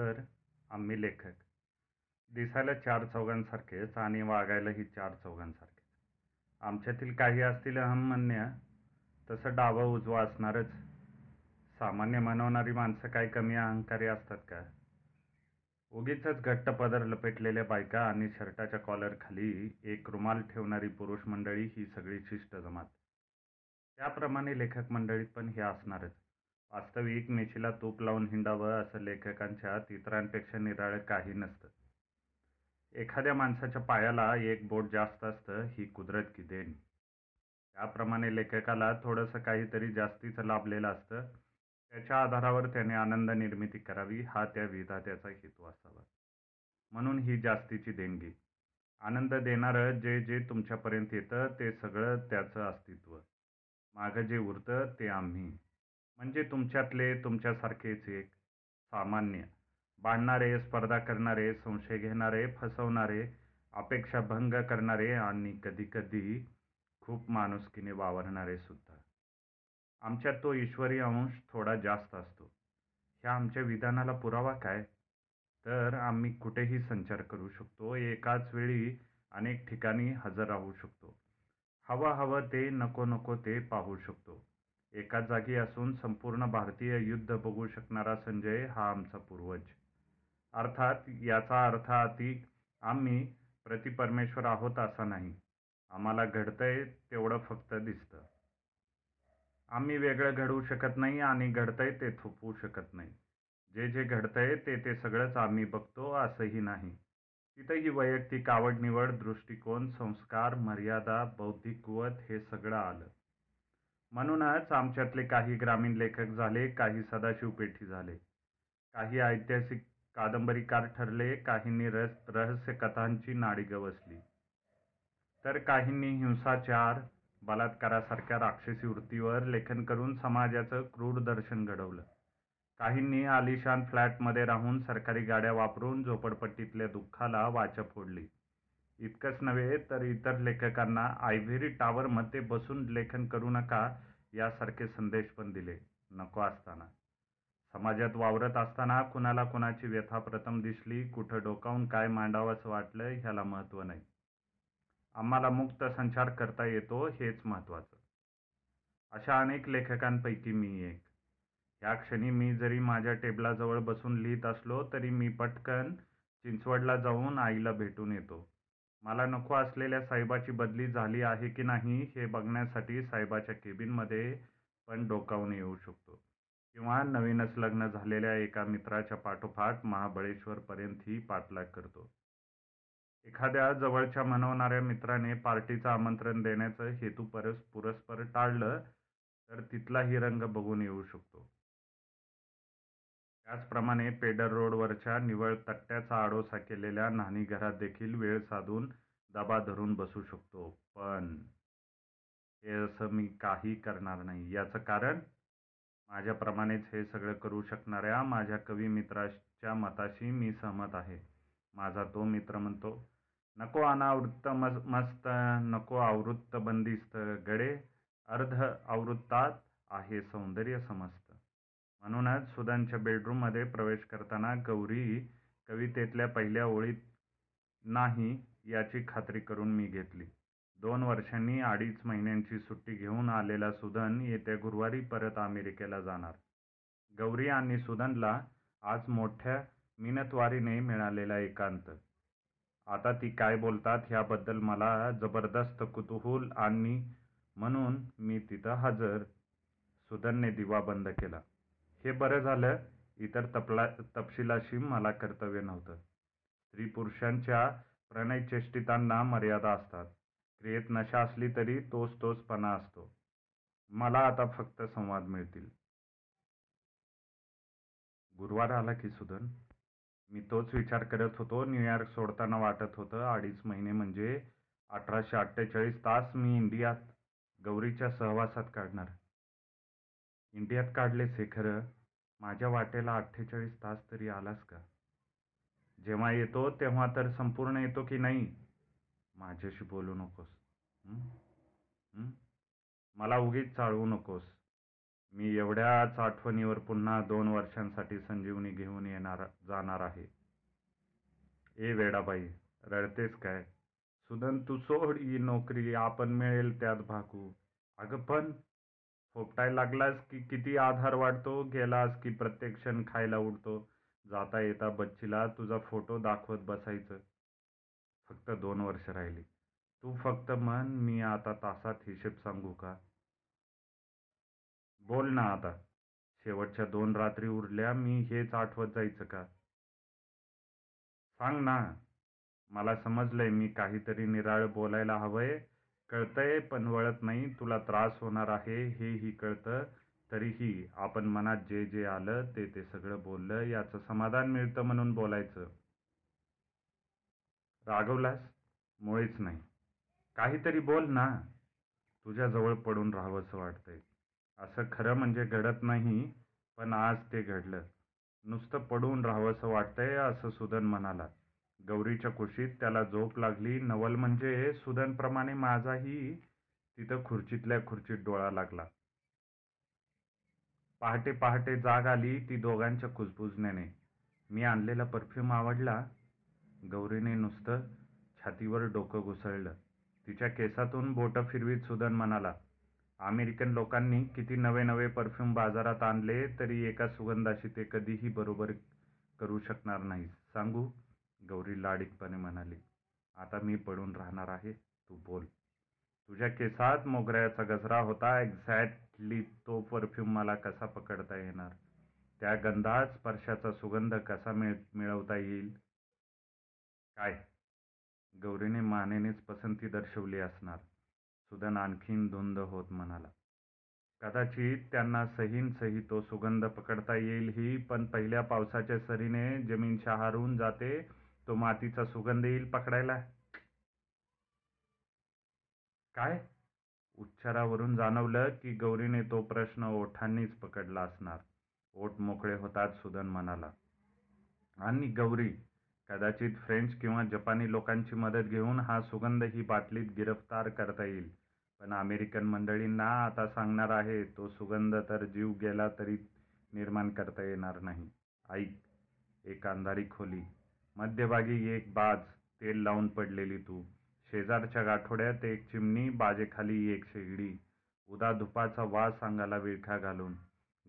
तर आम्ही लेखक. दिसायला चार चौघांसारखेच आणि वागायलाही चार चौघांसारखेच. आमच्यातील काही असतील अहमन्य तसं डावं उजवं असणारच. सामान्य म्हणवणारी माणसं काही कमी अहंकारी असतात का? उगीच घट्ट पदर लपेटलेल्या बायका आणि शर्टाच्या कॉलर खाली एक रुमाल ठेवणारी पुरुष मंडळी ही सगळी शिष्ट जमात त्याप्रमाणे लेखक मंडळीत पण हे असणारच. वास्तविक मिशीला तूप लावून हिंडावं असं लेखकांच्यात इतरांपेक्षा निराळं काही नसतं. एखाद्या माणसाच्या पायाला एक बोट जास्त असतं ही कुदरत की देण. त्याप्रमाणे लेखकाला थोडंसं काहीतरी जास्तीचं लाभलेलं असतं. त्याच्या आधारावर त्याने आनंद निर्मिती करावी हा त्या विधात्याचा हेतू असावा. म्हणून ही जास्तीची देणगी. आनंद देणारं जे जे तुमच्यापर्यंत येतं ते सगळं त्याचं अस्तित्व. मागं जे उरतं ते आम्ही. म्हणजे तुमच्यातले तुमच्यासारखेच एक सामान्य. भांडणारे स्पर्धा करणारे संशय घेणारे फसवणारे अपेक्षा भंग करणारे आणि कधीकधी खूप माणुसकीने वावरणारे सुद्धा. आमच्यात तो ईश्वरी अंश थोडा जास्त असतो. ह्या आमच्या विधानाला पुरावा काय? तर आम्ही कुठेही संचार करू शकतो. एकाच वेळी अनेक ठिकाणी हजर राहू शकतो. हवं हवं ते नको नको ते पाहू शकतो. एकाच जागी असून संपूर्ण भारतीय युद्ध बघू शकणारा संजय हा आमचा पूर्वज. अर्थात याचा अर्थ अति आम्ही प्रतिपरमेश्वर आहोत असा नाही. आम्हाला घडतंय तेवढं फक्त दिसतं. आम्ही वेगळं घडवू शकत नाही आणि घडतंय ते थोपवू शकत नाही. जे जे घडतंय ते ते सगळंच आम्ही बघतो असंही नाही. तिथंही वैयक्तिक आवडनिवड दृष्टिकोन संस्कार मर्यादा बौद्धिक कुवत हे सगळं आलं. म्हणूनच आमच्यातले काही ग्रामीण लेखक झाले काही सदाशिवपेठी झाले. काही ऐतिहासिक कादंबरीकार ठरले काहींनी रस रहस्य कथांची नाडी गवसली. तर काहींनी हिंसाचार बलात्कारासारख्या राक्षसी वृत्तीवर लेखन करून समाजाचं क्रूर दर्शन घडवलं. काहींनी आलिशान फ्लॅटमध्ये राहून सरकारी गाड्या वापरून झोपडपट्टीतल्या दुःखाला वाचा फोडली. इतकंच नव्हे तर इतर लेखकांना आयव्हेरी टावरमध्ये बसून लेखन करू नका यासारखे संदेश पण दिले. नको असताना. समाजात वावरत असताना कुणाला कुणाची व्यथा प्रथम दिसली कुठं डोकावून काय मांडावंसं वाटलं ह्याला महत्त्व नाही. आम्हाला मुक्त संचार करता येतो हेच महत्त्वाचं अशा अनेक लेखकांपैकी मी एक. ह्या क्षणी मी जरी माझ्या टेबलाजवळ बसून लिहित असलो तरी मी पटकन चिंचवडला जाऊन आईला भेटून येतो. मला नको असलेल्या साहेबाची बदली झाली आहे की नाही हे बघण्यासाठी साहेबाच्या केबिनमध्ये पण डोकावून येऊ शकतो. किंवा नवीनच लग्न झालेल्या एका मित्राच्या पाठोपाठ महाबळेश्वरपर्यंतही पाठलाग करतो. एखाद्या जवळच्या मनवणाऱ्या मित्राने पार्टीचं आमंत्रण देण्याचं हेतू परस पुरस्पर टाळलं तर तिथलाही रंग बघून येऊ शकतो. त्याचप्रमाणे पेडर रोडवरच्या निवळ तट्ट्याचा आडोसा केलेल्या न्हाणी घरात देखील वेळ साधून दबा धरून बसू शकतो. पण हे असं मी काही करणार नाही. याचं कारण माझ्याप्रमाणेच हे सगळं करू शकणाऱ्या माझ्या कवी मित्राच्या मताशी मी सहमत आहे. माझा तो मित्र म्हणतो नको अनावृत्त मस्त नको आवृत्त बंदिस्त गडे अर्ध आवृत्तात आहे सौंदर्य समस्त. म्हणूनच सुदानच्या बेडरूममध्ये प्रवेश करताना गौरी कवितेतल्या पहिल्या ओळीत नाही याची खात्री करून मी घेतली. दोन वर्षांनी अडीच महिन्यांची सुट्टी घेऊन आलेला सुदन येत्या गुरुवारी परत अमेरिकेला जाणार. गौरी आणि सुदनला आज मोठ्या मिनतवारीने मिळालेला एकांत. आता ती काय बोलतात ह्याबद्दल मला जबरदस्त कुतूहल आणि म्हणून मी तिथं हजर. सुदनने दिवा बंद केला. हे बरं झालं. इतर तपला तपशिलाशी मला कर्तव्य नव्हतं. स्त्री पुरुषांच्या प्रणयचेष्टितांना मर्यादा असतात. क्रियेत नशा असली तरी तोच तोचपणा असतो. मला आता फक्त संवाद मिळतील. गुरुवार आला की सुदन. मी तोच विचार करत होतो. न्यूयॉर्क सोडताना वाटत होतं. अडीच महिने म्हणजे अठराशे अठ्ठेचाळीस तास मी इंडियात गौरीच्या सहवासात काढणार. इंडियात काढलेस हे खरं? माझ्या वाटेला अठ्ठेचाळीस तास तरी आलास का? जेव्हा येतो तेव्हा तर संपूर्ण येतो की नाही? माझ्याशी बोलू नकोस. मला उगीच चाळवू नकोस. मी एवढ्याच आठवणीवर पुन्हा दोन वर्षांसाठी संजीवनी घेऊन येणार येणार जाणार आहे. ए वेडाबाई रडतेस काय? सुदन तू सोड ही नोकरी आपण मिळेल त्यात भागू. अगं पण फोपटाय लागलास की किती आधार वाटतो गेलास की प्रत्येक क्षण खायला उठतो जाता येता बच्चीला तुझा फोटो दाखवत बसायचं. फक्त दोन वर्ष राहिली. तू फक्त म्हण मी आता तासात हिशेब सांगू का? बोल ना आता. शेवटच्या दोन रात्री उरल्या मी हेच आठवत जायचं का? सांग ना. मला समजलंय मी काहीतरी निराळ बोलायला हवंय. कळतंय पण वळत नाही. तुला त्रास होणार आहे हेही कळतं. तरीही आपण मनात जे जे आलं ते ते सगळं बोललं याचं समाधान मिळतं म्हणून बोलायचं. रागवलास? मुळेच नाही. काहीतरी बोल ना. तुझ्याजवळ पडून राहावंसं वाटतंय. असं खरं म्हणजे घडत नाही पण आज ते घडलं. नुसतं पडून राहावंसं वाटतंय असं सुदन म्हणाला गौरीच्या कुशीत त्याला झोप लागली. नवल म्हणजे सुदनप्रमाणे माझाही तिथं खुर्चीतल्या खुर्चीत डोळा लागला. पहाटे पहाटे जाग आली ती दोघांच्या कुजबुजण्याने. मी आणलेला परफ्यूम आवडला. गौरीने नुसतं छातीवर डोकं घुसळलं. तिच्या केसातून बोटं फिरवीत सुदन म्हणाला अमेरिकन लोकांनी किती नवे नवे परफ्यूम बाजारात आणले तरी एका सुगंधाशी ते कधीही बरोबर करू शकणार नाही सांगू? गौरी लाडीतपणे म्हणाली आता मी पडून राहणार आहे तू बोल. तुझ्या केसात मोगऱ्याचा गजरा होता एक्झॅक्टली तो परफ्यूम मला कसा पकडता येणार? त्या गंधात स्पर्शाचा सुगंध कसा मिळ मिळवता येईल? काय गौरीने मानेनेच पसंती दर्शवली असणार. सुदन आणखीन धुंद होत म्हणाला कदाचित त्यांना सहीन सही तो सुगंध पकडता येईल ही पण पहिल्या पावसाच्या सरीने जमीन शहारून जाते तो मातीचा सुगंध येईल पकडायला. काय? उच्चारावरून जाणवलं की गौरीने तो प्रश्न ओठांनीच पकडला असणार. ओठ मोकळे होतात सुदन म्हणाला आणि गौरी कदाचित फ्रेंच किंवा जपानी लोकांची मदत घेऊन हा सुगंध ही बाटलीत गिरफ्तार करता येईल. पण अमेरिकन मंडळींना आता सांगणार आहे तो सुगंध तर जीव गेला तरी निर्माण करता येणार नाही. ऐक एक अंधारी खोली. मध्यभागी एक बाज तेल लावून पडलेली तू. शेजारच्या गाठोड्यात एक चिमणी बाजेखाली एक शेगडी. उदा धुपाचा वास अंगाला विळखा घालून.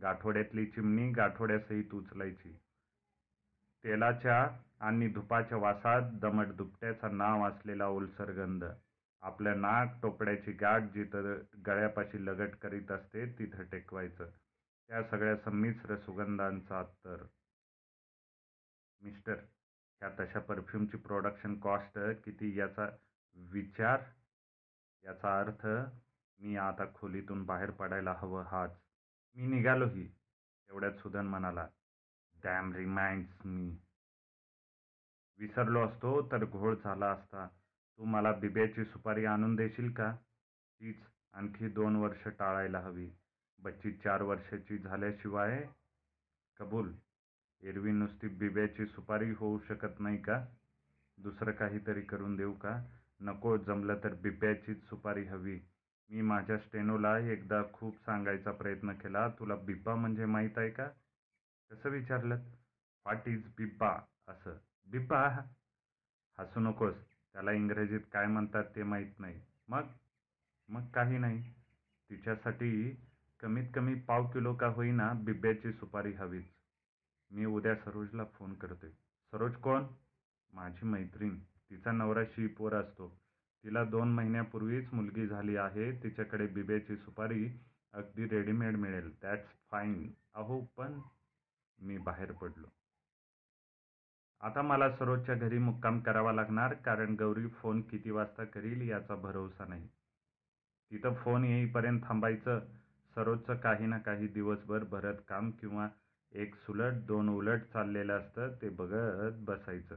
गाठोड्यातली चिमणी गाठोड्यासहित उचलायची. तेलाच्या आणि धुपाच्या वासात दमट दुपट्याचा नाव असलेला ओलसर गंध आपल्या नाक टोपड्याची गाठ जिथं गळ्यापाशी लगट करीत असते तिथं टेकवायचं. त्या सगळ्या संमिश्र सुगंधांचा तर मिस्टर ह्या तशा परफ्यूमची प्रोडक्शन कॉस्ट किती याचा विचार याचा अर्थ मी आता खोलीतून बाहेर पडायला हवं हाच. मी निघालोही एवढ्यात सुदन म्हणाला डॅम रिमाइंड्स मी विसरलो असतो तर घोळ झाला असता. तू मला बिब्याची सुपारी आणून देशील का? तीच आणखी दोन वर्ष टाळायला हवी. बच्ची चार वर्षाची झाल्याशिवाय कबूल. एरवी नुसती बिब्याची सुपारी होऊ शकत नाही का? दुसरं काहीतरी करून देऊ का? नको जमलं तर बिब्याचीच सुपारी हवी. मी माझ्या स्टेनोला एकदा खूप सांगायचा प्रयत्न केला. तुला बिब्बा म्हणजे माहीत आहे का? कसं विचारलं? व्हॉट इज बिब्बा? असं. बिब्बा? हसू नकोस. त्याला इंग्रजीत काय म्हणतात ते माहीत नाही. मग? मग काही नाही. तिच्यासाठी कमीत कमी पाव किलो का होईना बिब्याची सुपारी हवीच. मी उद्या सरोजला फोन करतोय. सरोज कोण? माझी मैत्रीण. तिचा नवरा शिपवर असतो. तिला दोन महिन्यापूर्वीच मुलगी झाली आहे. तिच्याकडे बिब्याची सुपारी अगदी रेडीमेड मिळेल. दॅट्स फाईन अहो पण मी बाहेर पडलो. आता मला सरोजच्या घरी मुक्काम करावा लागणार कारण गौरी फोन किती वाजता करील याचा भरोसा नाही. तिथं फोन येईपर्यंत थांबायचं. सरोजचं काही ना काही दिवसभर भरत काम किंवा एक सुलट दोन उलट चाललेलं असतं ते बघत बसायचं.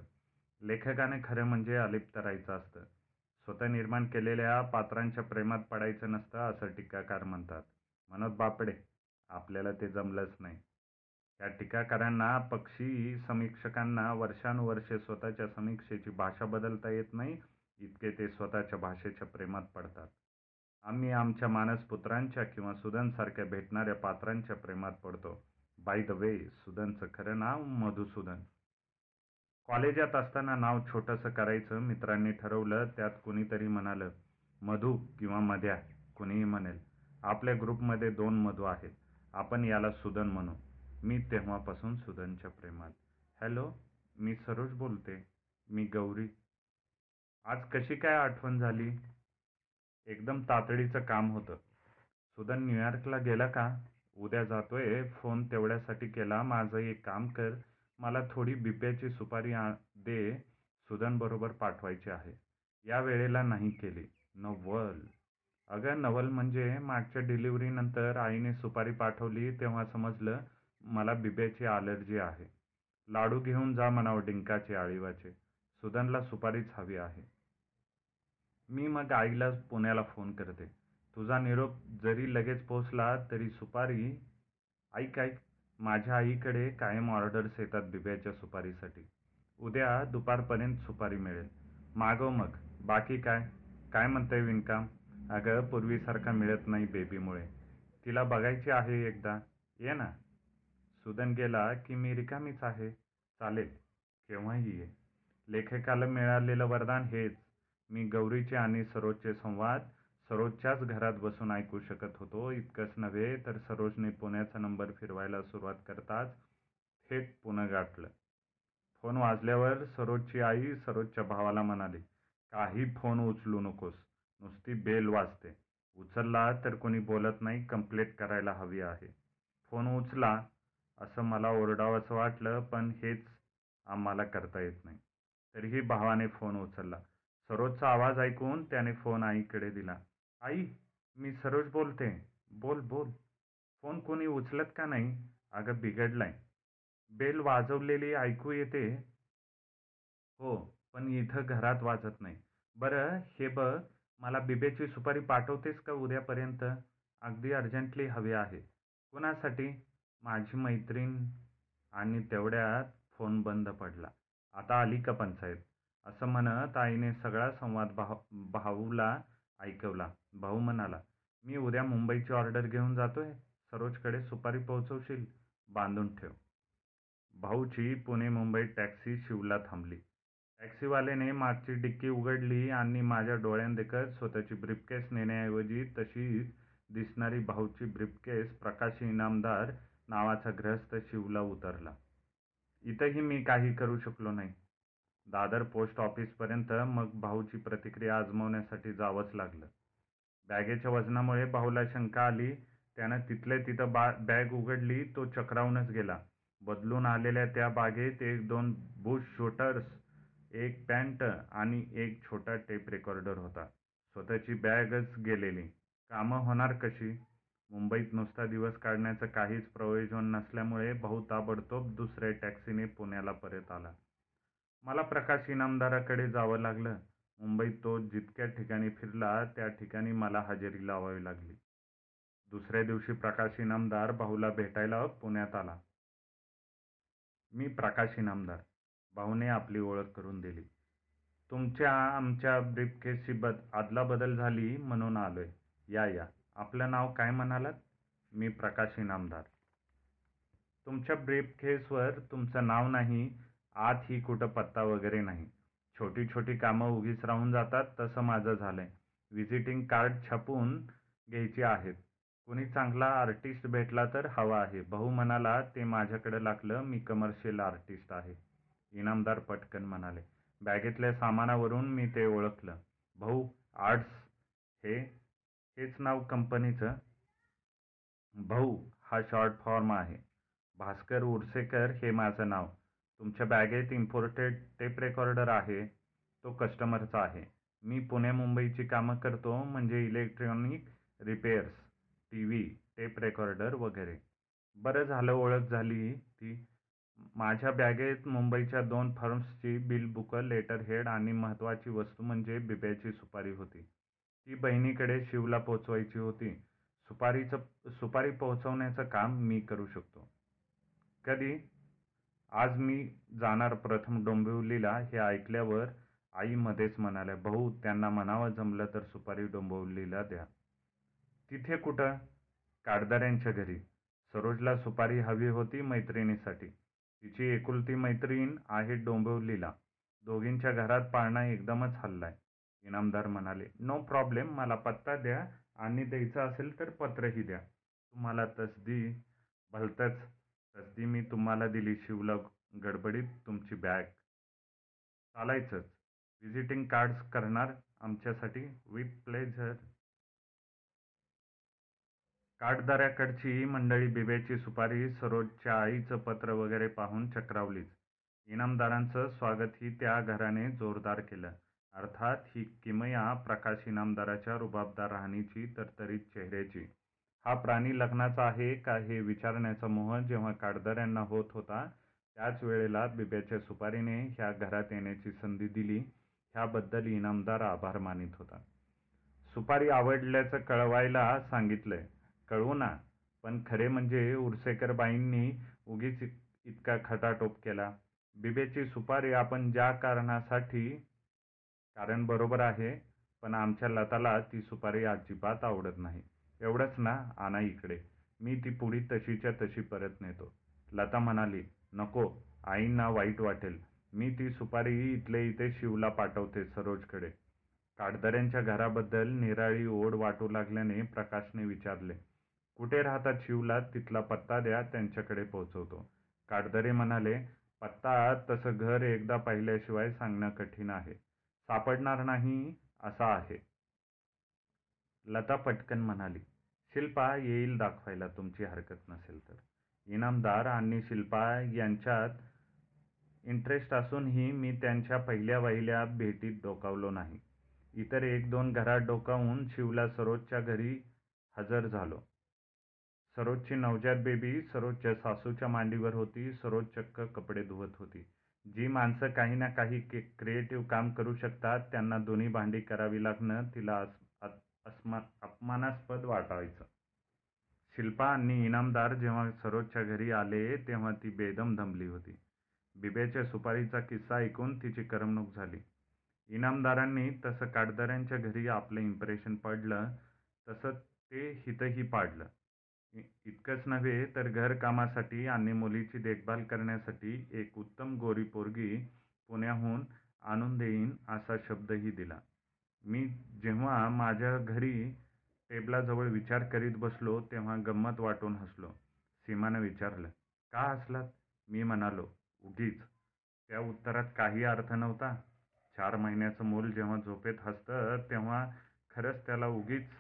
लेखकाने खरं म्हणजे अलिप्त राहायचं असतं. स्वतः निर्माण केलेल्या पात्रांच्या प्रेमात पडायचं नसतं असं टीकाकार म्हणतात. मनोज बापडे आपल्याला ते जमलंच नाही. त्या टीकाकारांना पक्षी समीक्षकांना वर्षानुवर्षे स्वतःच्या समीक्षेची भाषा बदलता येत नाही इतके ते स्वतःच्या भाषेच्या प्रेमात पडतात. आम्ही आमच्या मानसपुत्रांच्या किंवा सुदनसारख्या भेटणाऱ्या पात्रांच्या प्रेमात पडतो. बाय द वे सुदनचं खरं नाव मधुसूदन कॉलेजात असताना नाव छोटंसं करायचं मित्रांनी ठरवलं त्यात कुणीतरी म्हणालं मधू किंवा मध्या कुणीही म्हणेल. आपल्या ग्रुपमध्ये दोन मधू आहेत. आपण याला सुदन म्हणू. मी तेव्हापासून सुदनच्या प्रेमात. हॅलो मी सरोज बोलते. मी गौरी. आज कशी काय आठवण झाली? एकदम तातडीचं काम होतं. सुदन न्यूयॉर्कला गेला का? उद्या जातोय. फोन तेवढ्यासाठी केला. माझं एक काम कर. मला थोडी बिप्याची सुपारी दे. सुदनबरोबर पाठवायची आहे. या वेळेला नाही केली. नवल. अगं नवल म्हणजे मागच्या डिलिव्हरीनंतर आईने सुपारी पाठवली तेव्हा समजलं मला बिब्याची ॲलर्जी आहे. लाडू घेऊन जा म्हणावं डिंकाचे आळीवाचे. सुदनला सुपारीच हवी आहे. मी मग आईला पुण्याला फोन करते. तुझा निरोप जरी लगेच पोचला तरी सुपारी ऐक ऐक माझ्या आईकडे कायम ऑर्डर्स येतात बिब्याच्या सुपारीसाठी. उद्या दुपारपर्यंत सुपारी मिळेल. मागव मग. बाकी काय? काय म्हणतंय विणकाम अगं पूर्वीसारखा मिळत नाही बेबीमुळे. तिला बघायची आहे एकदा. ये ना. सुदन गेला की मी रिकामीच आहे. चालेल. केव्हाही ये. लेखकाला मिळालेलं वरदान हेच. मी गौरीचे आणि सरोजचे संवाद सरोजच्याच घरात बसून ऐकू शकत होतो. इतकंच नव्हे तर सरोजने पुण्याचा नंबर फिरवायला सुरुवात करताच थेट पुणं गाठलं. फोन वाजल्यावर सरोजची आई सरोजच्या भावाला म्हणाली काही फोन उचलू नकोस. नुसती बेल वाजते. उचलला तर कोणी बोलत नाही कंप्लेट करायला हवी आहे. फोन उचला असं मला ओरडावंसं वाटलं पण हेच आम्हाला करता येत नाही. तरीही भावाने फोन उचलला. सरोजचा आवाज ऐकून त्याने फोन आईकडे दिला. आई मी सरोज बोलते. बोल बोल. फोन कोणी उचलत का नाही? अगं बिघडलाय. बेल वाजवलेली ऐकू येते. हो पण इथं घरात वाजत नाही. बरं हे बघ मला बिबेची सुपारी पाठवतेस का उद्यापर्यंत? अगदी अर्जंटली हवी आहे. कुणासाठी? माझी मैत्रीण. आणि तेवढ्यात फोन बंद पडला. आता आली का पंचायत? असं म्हणत आईने सगळा संवाद भाऊ भाऊला ऐकवला. भाऊ म्हणाला मी उद्या मुंबईची ऑर्डर घेऊन जातोय. सरोजकडे सुपारी पोहोचवशील? बांधून ठेव. भाऊची पुणे मुंबई टॅक्सी शिवला थांबली. टॅक्सीवाल्याने मागची डिक्की उघडली आणि माझ्या डोळ्यांदेखत स्वतःची ब्रिफकेस नेण्याऐवजी तशीच दिसणारी भाऊची ब्रिफकेस प्रकाशी इनामदार नावाचा ग्रहस्थ शिवला उतरला. इथंही मी काही करू शकलो नाही. दादर पोस्ट ऑफिसपर्यंत मग भाऊची प्रतिक्रिया आजमावण्यासाठी जावंच लागलं. बॅगेच्या वजनामुळे भाऊला शंका आली. त्यानं तिथल्या तिथं बा बॅग उघडली तो चक्रावूनच गेला. बदलून आलेल्या त्या बागेत एक दोन बुश शूटर्स एक पॅन्ट आणि एक छोटा टेप रेकॉर्डर होता. स्वतःची बॅगच गेलेली. कामं होणार कशी? मुंबईत नुसता दिवस काढण्याचं काहीच प्रयोजन नसल्यामुळे भाऊ ताबडतोब दुसऱ्या टॅक्सीने पुण्याला परत आला. मला प्रकाश इनामदाराकडे जावं लागलं. मुंबईत तो जितक्या ठिकाणी फिरला त्या ठिकाणी मला हजेरी लावावी लागली. दुसऱ्या दिवशी प्रकाश इनामदार भाऊला भेटायला पुण्यात आला. मी प्रकाश इनामदार भाऊने आपली ओळख करून दिली. तुमच्या आमच्या ब्रीफकेसची बद अदलाबदल झाली म्हणून आलोय. या या. आपलं नाव काय म्हणालात? मी प्रकाश इनामदार. तुमच्या ब्रीफकेसवर तुमचं नाव नाही आत ही कुठं पत्ता वगैरे नाही. छोटी छोटी कामं उगीच राहून जातात तसं माझं झालं आहे व्हिजिटिंग कार्ड छापून घ्यायची आहेत. कोणी चांगला आर्टिस्ट भेटला तर हवा आहे. भाऊ म्हणाला ते माझ्याकडं लागलं मी कमर्शियल आर्टिस्ट आहे. इनामदार पटकन म्हणाले. बॅगेतल्या सामानावरून मी ते ओळखलं. भाऊ आर्ट्स हे हेच नाव कंपनीचं? भाऊ हा शॉर्ट फॉर्म आहे. भास्कर उर्सेकर हे माझं नाव. तुमच्या बॅगेत इम्पोर्टेड टेप रेकॉर्डर आहे तो कस्टमरचा आहे. मी पुणे मुंबईची कामं करतो म्हणजे electronic repairs T V tape recorder वगैरे. बरं झालं ओळख झाली ती. माझ्या बॅगेत मुंबईच्या दोन फर्म्सची बिल बुकं लेटर हेड आणि महत्त्वाची वस्तू म्हणजे बिब्याची सुपारी होती. ती बहिणीकडे शिवला पोचवायची होती. सुपारीचं सुपारी पोहोचवण्याचं काम मी करू शकतो. कधी? आज मी जाणार प्रथम डोंबिवलीला हे ऐकल्यावर आई मध्येच म्हणाल्या भाऊ त्यांना म्हणावं जमलं तर सुपारी डोंबिवलीला द्या. तिथे कुठं? काडदाऱ्यांच्या घरी. सरोजला सुपारी हवी होती मैत्रिणीसाठी. तिची एकुलती मैत्रीण आहे डोंबिवलीला. दोघींच्या घरात पाळणा एकदमच हल्लाय. इनामदार म्हणाले नो प्रॉब्लेम मला पत्ता द्या. आणि द्यायचं असेल तर पत्रही द्या. तुम्हाला तसदी भलतंच तसदी मी तुम्हाला दिली शिवला गडबडीत तुमची बॅग. चालायचंच. व्हिजिटिंग कार्ड्स करणार आमच्यासाठी विथ प्लेझर काठदऱ्याकडची मंडळी बिब्याची सुपारी सरोजच्या आईचं पत्र वगैरे पाहून चक्रावलीच. इनामदारांचं स्वागतही त्या घराने जोरदार केलं. अर्थात ही किमया प्रकाश इनामदाराच्या रुबाबदार राहणीची तरतरीत चेहऱ्याची. हा प्राणी लग्नाचा आहे का हे विचारण्याचा मोह जेव्हा काटदऱ्यांना होत होता त्याच वेळेला बिब्याच्या सुपारीने ह्या घरात येण्याची संधी दिली. ह्याबद्दल इनामदार आभार मानित होता. सुपारी आवडल्याचं कळवायला सांगितलंय. कळवू ना पण खरे म्हणजे उरसेकर बाईंनी उगीच इतका खटाटोप केला. बिबेची सुपारी आपण ज्या कारणासाठी कारण बरोबर आहे पण आमच्या लताला ती सुपारी अजिबात आवडत नाही. एवढंच ना आणा इकडे. मी ती पुढी तशीच्या तशी परत नेतो. लता म्हणाली नको आईंना वाईट वाटेल. मी ती सुपारी इथले इथे शिवला पाठवते सरोजकडे. काटदऱ्यांच्या घराबद्दल निराळी ओढ वाटू लागल्याने प्रकाशने विचारले कुठे राहतात शिवला? तिथला पत्ता द्या त्यांच्याकडे पोहोचवतो. काटदरे म्हणाले पत्ता तसं घर एकदा पाहिल्याशिवाय सांगणं कठीण आहे. सापडणार नाही असा आहे. लता पटकन म्हणाली शिल्पा येईल दाखवायला तुमची हरकत नसेल तर. इनामदार आणि शिल्पा यांच्यात इंटरेस्ट असूनही मी त्यांच्या पहिल्या वहिल्या भेटीत डोकावलो नाही. इतर एक दोन घरात डोकावून शिवला सरोजच्या घरी हजर झालो. सरोजची नवजात बेबी सरोजच्या सासूच्या मांडीवर होती. सरोज चक्क कपडे धुवत होती. जी माणसं काही ना काही क्रिएटिव्ह काम करू शकतात त्यांना दोन्ही भांडी करावी लागणं तिला अस्मा अपमानास्पद वाटायचं. शिल्पा आणि इनामदार जेव्हा सरोजच्या घरी आले तेव्हा ती बेदम दमली होती. बिब्याच्या सुपारीचा किस्सा ऐकून तिची करमणूक झाली. इनामदारांनी तसं काटदऱ्यांच्या घरी आपलं इम्प्रेशन पडलं तसं ते हितही पाडलं. इतकंच नव्हे तर घरकामासाठी आणि मुलीची देखभाल करण्यासाठी एक उत्तम गोरी पोरगी पुण्याहून आणून देईन असा शब्दही दिला. मी जेव्हा माझ्या घरी टेबलाजवळ विचार करीत बसलो तेव्हा गंमत वाटून हसलो. सीमानं विचारलं का हसलात? मी म्हणालो उगीच. त्या उत्तरात काही अर्थ नव्हता. चार महिन्याचं मूल जेव्हा झोपेत हसतं तेव्हा खरंच त्याला उगीच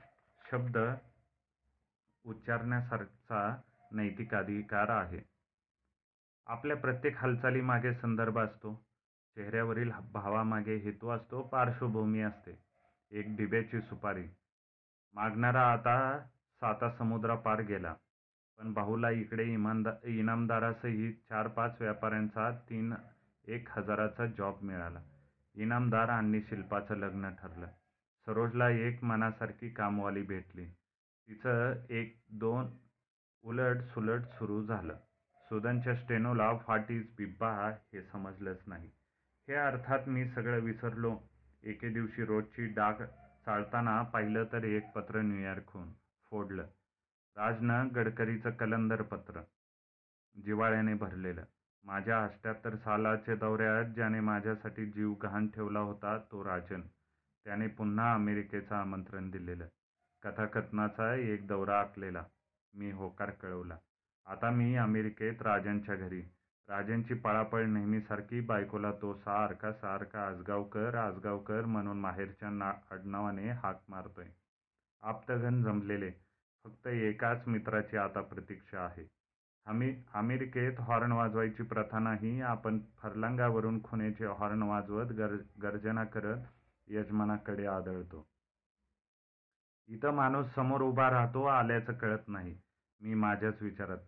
शब्द उच्चारण्यासारखा नैतिक अधिकार आहे. आपल्या प्रत्येक हालचालीमागे संदर्भ असतो. चेहऱ्यावरील भावामागे हेतू असतो पार्श्वभूमी असते. एक डिब्याची सुपारी. मागणारा आता साता समुद्रापार गेला. पण भाऊला इकडे इमानदा इनामदारासहित चार पाच व्यापाऱ्यांचा तीन एक हजाराचा जॉब मिळाला. इनामदार आणि शिल्पाचं लग्न ठरलं. सरोजला एक मनासारखी कामवाली भेटली. तिचं एक दोन उलट सुलट सुरू झालं. सुदनच्या स्टेनोला व्हॉट इज बिब्बा हे समजलंच नाही. हे अर्थात मी सगळं विसरलो. एके दिवशी रोजची डाग चालताना पाहिलं तर एक पत्र न्यूयॉर्कहून फोडलं. राजनं गडकरीचं कलंदर पत्र. जिवाळ्याने भरलेलं. माझ्या अष्ट्याहत्तर सालाच्या दौऱ्यात ज्याने माझ्यासाठी जीव गहाण ठेवला होता तो राजन. त्याने पुन्हा अमेरिकेचं आमंत्रण दिलेलं. कथाकथनाचा एक दौरा आखलेला. मी होकार कळवला. आता मी अमेरिकेत राजांच्या घरी. राजांची पळापळ नेहमीसारखी बायकोला तो सारखा सारखा आजगावकर आजगावकर म्हणून माहेरच्या ना आडनावाने हाक मारतोय. आप्तघन जमलेले फक्त एकाच मित्राची आता प्रतीक्षा आहे. आम्ही अमेरिकेत हॉर्न वाजवायची प्रथा नाही आपण फरलंगावरून खुनेचे हॉर्न वाजवत गर गर्जना करत यजमानाकडे आदळतो. इथं माणूस समोर उभा राहतो आल्याचं कळत नाही. मी माझ्याच विचारात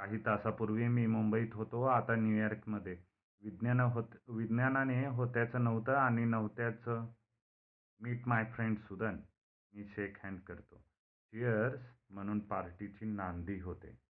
काही तासापूर्वी मी मुंबईत होतो आता न्यूयॉर्कमध्ये विज्ञान होत विज्ञानाने होत्याचं नव्हतं आणि नव्हत्याचं मीट माय फ्रेंड सुदन मी शेक हँड करतो. चिअर्स म्हणून पार्टीची नांदी होते.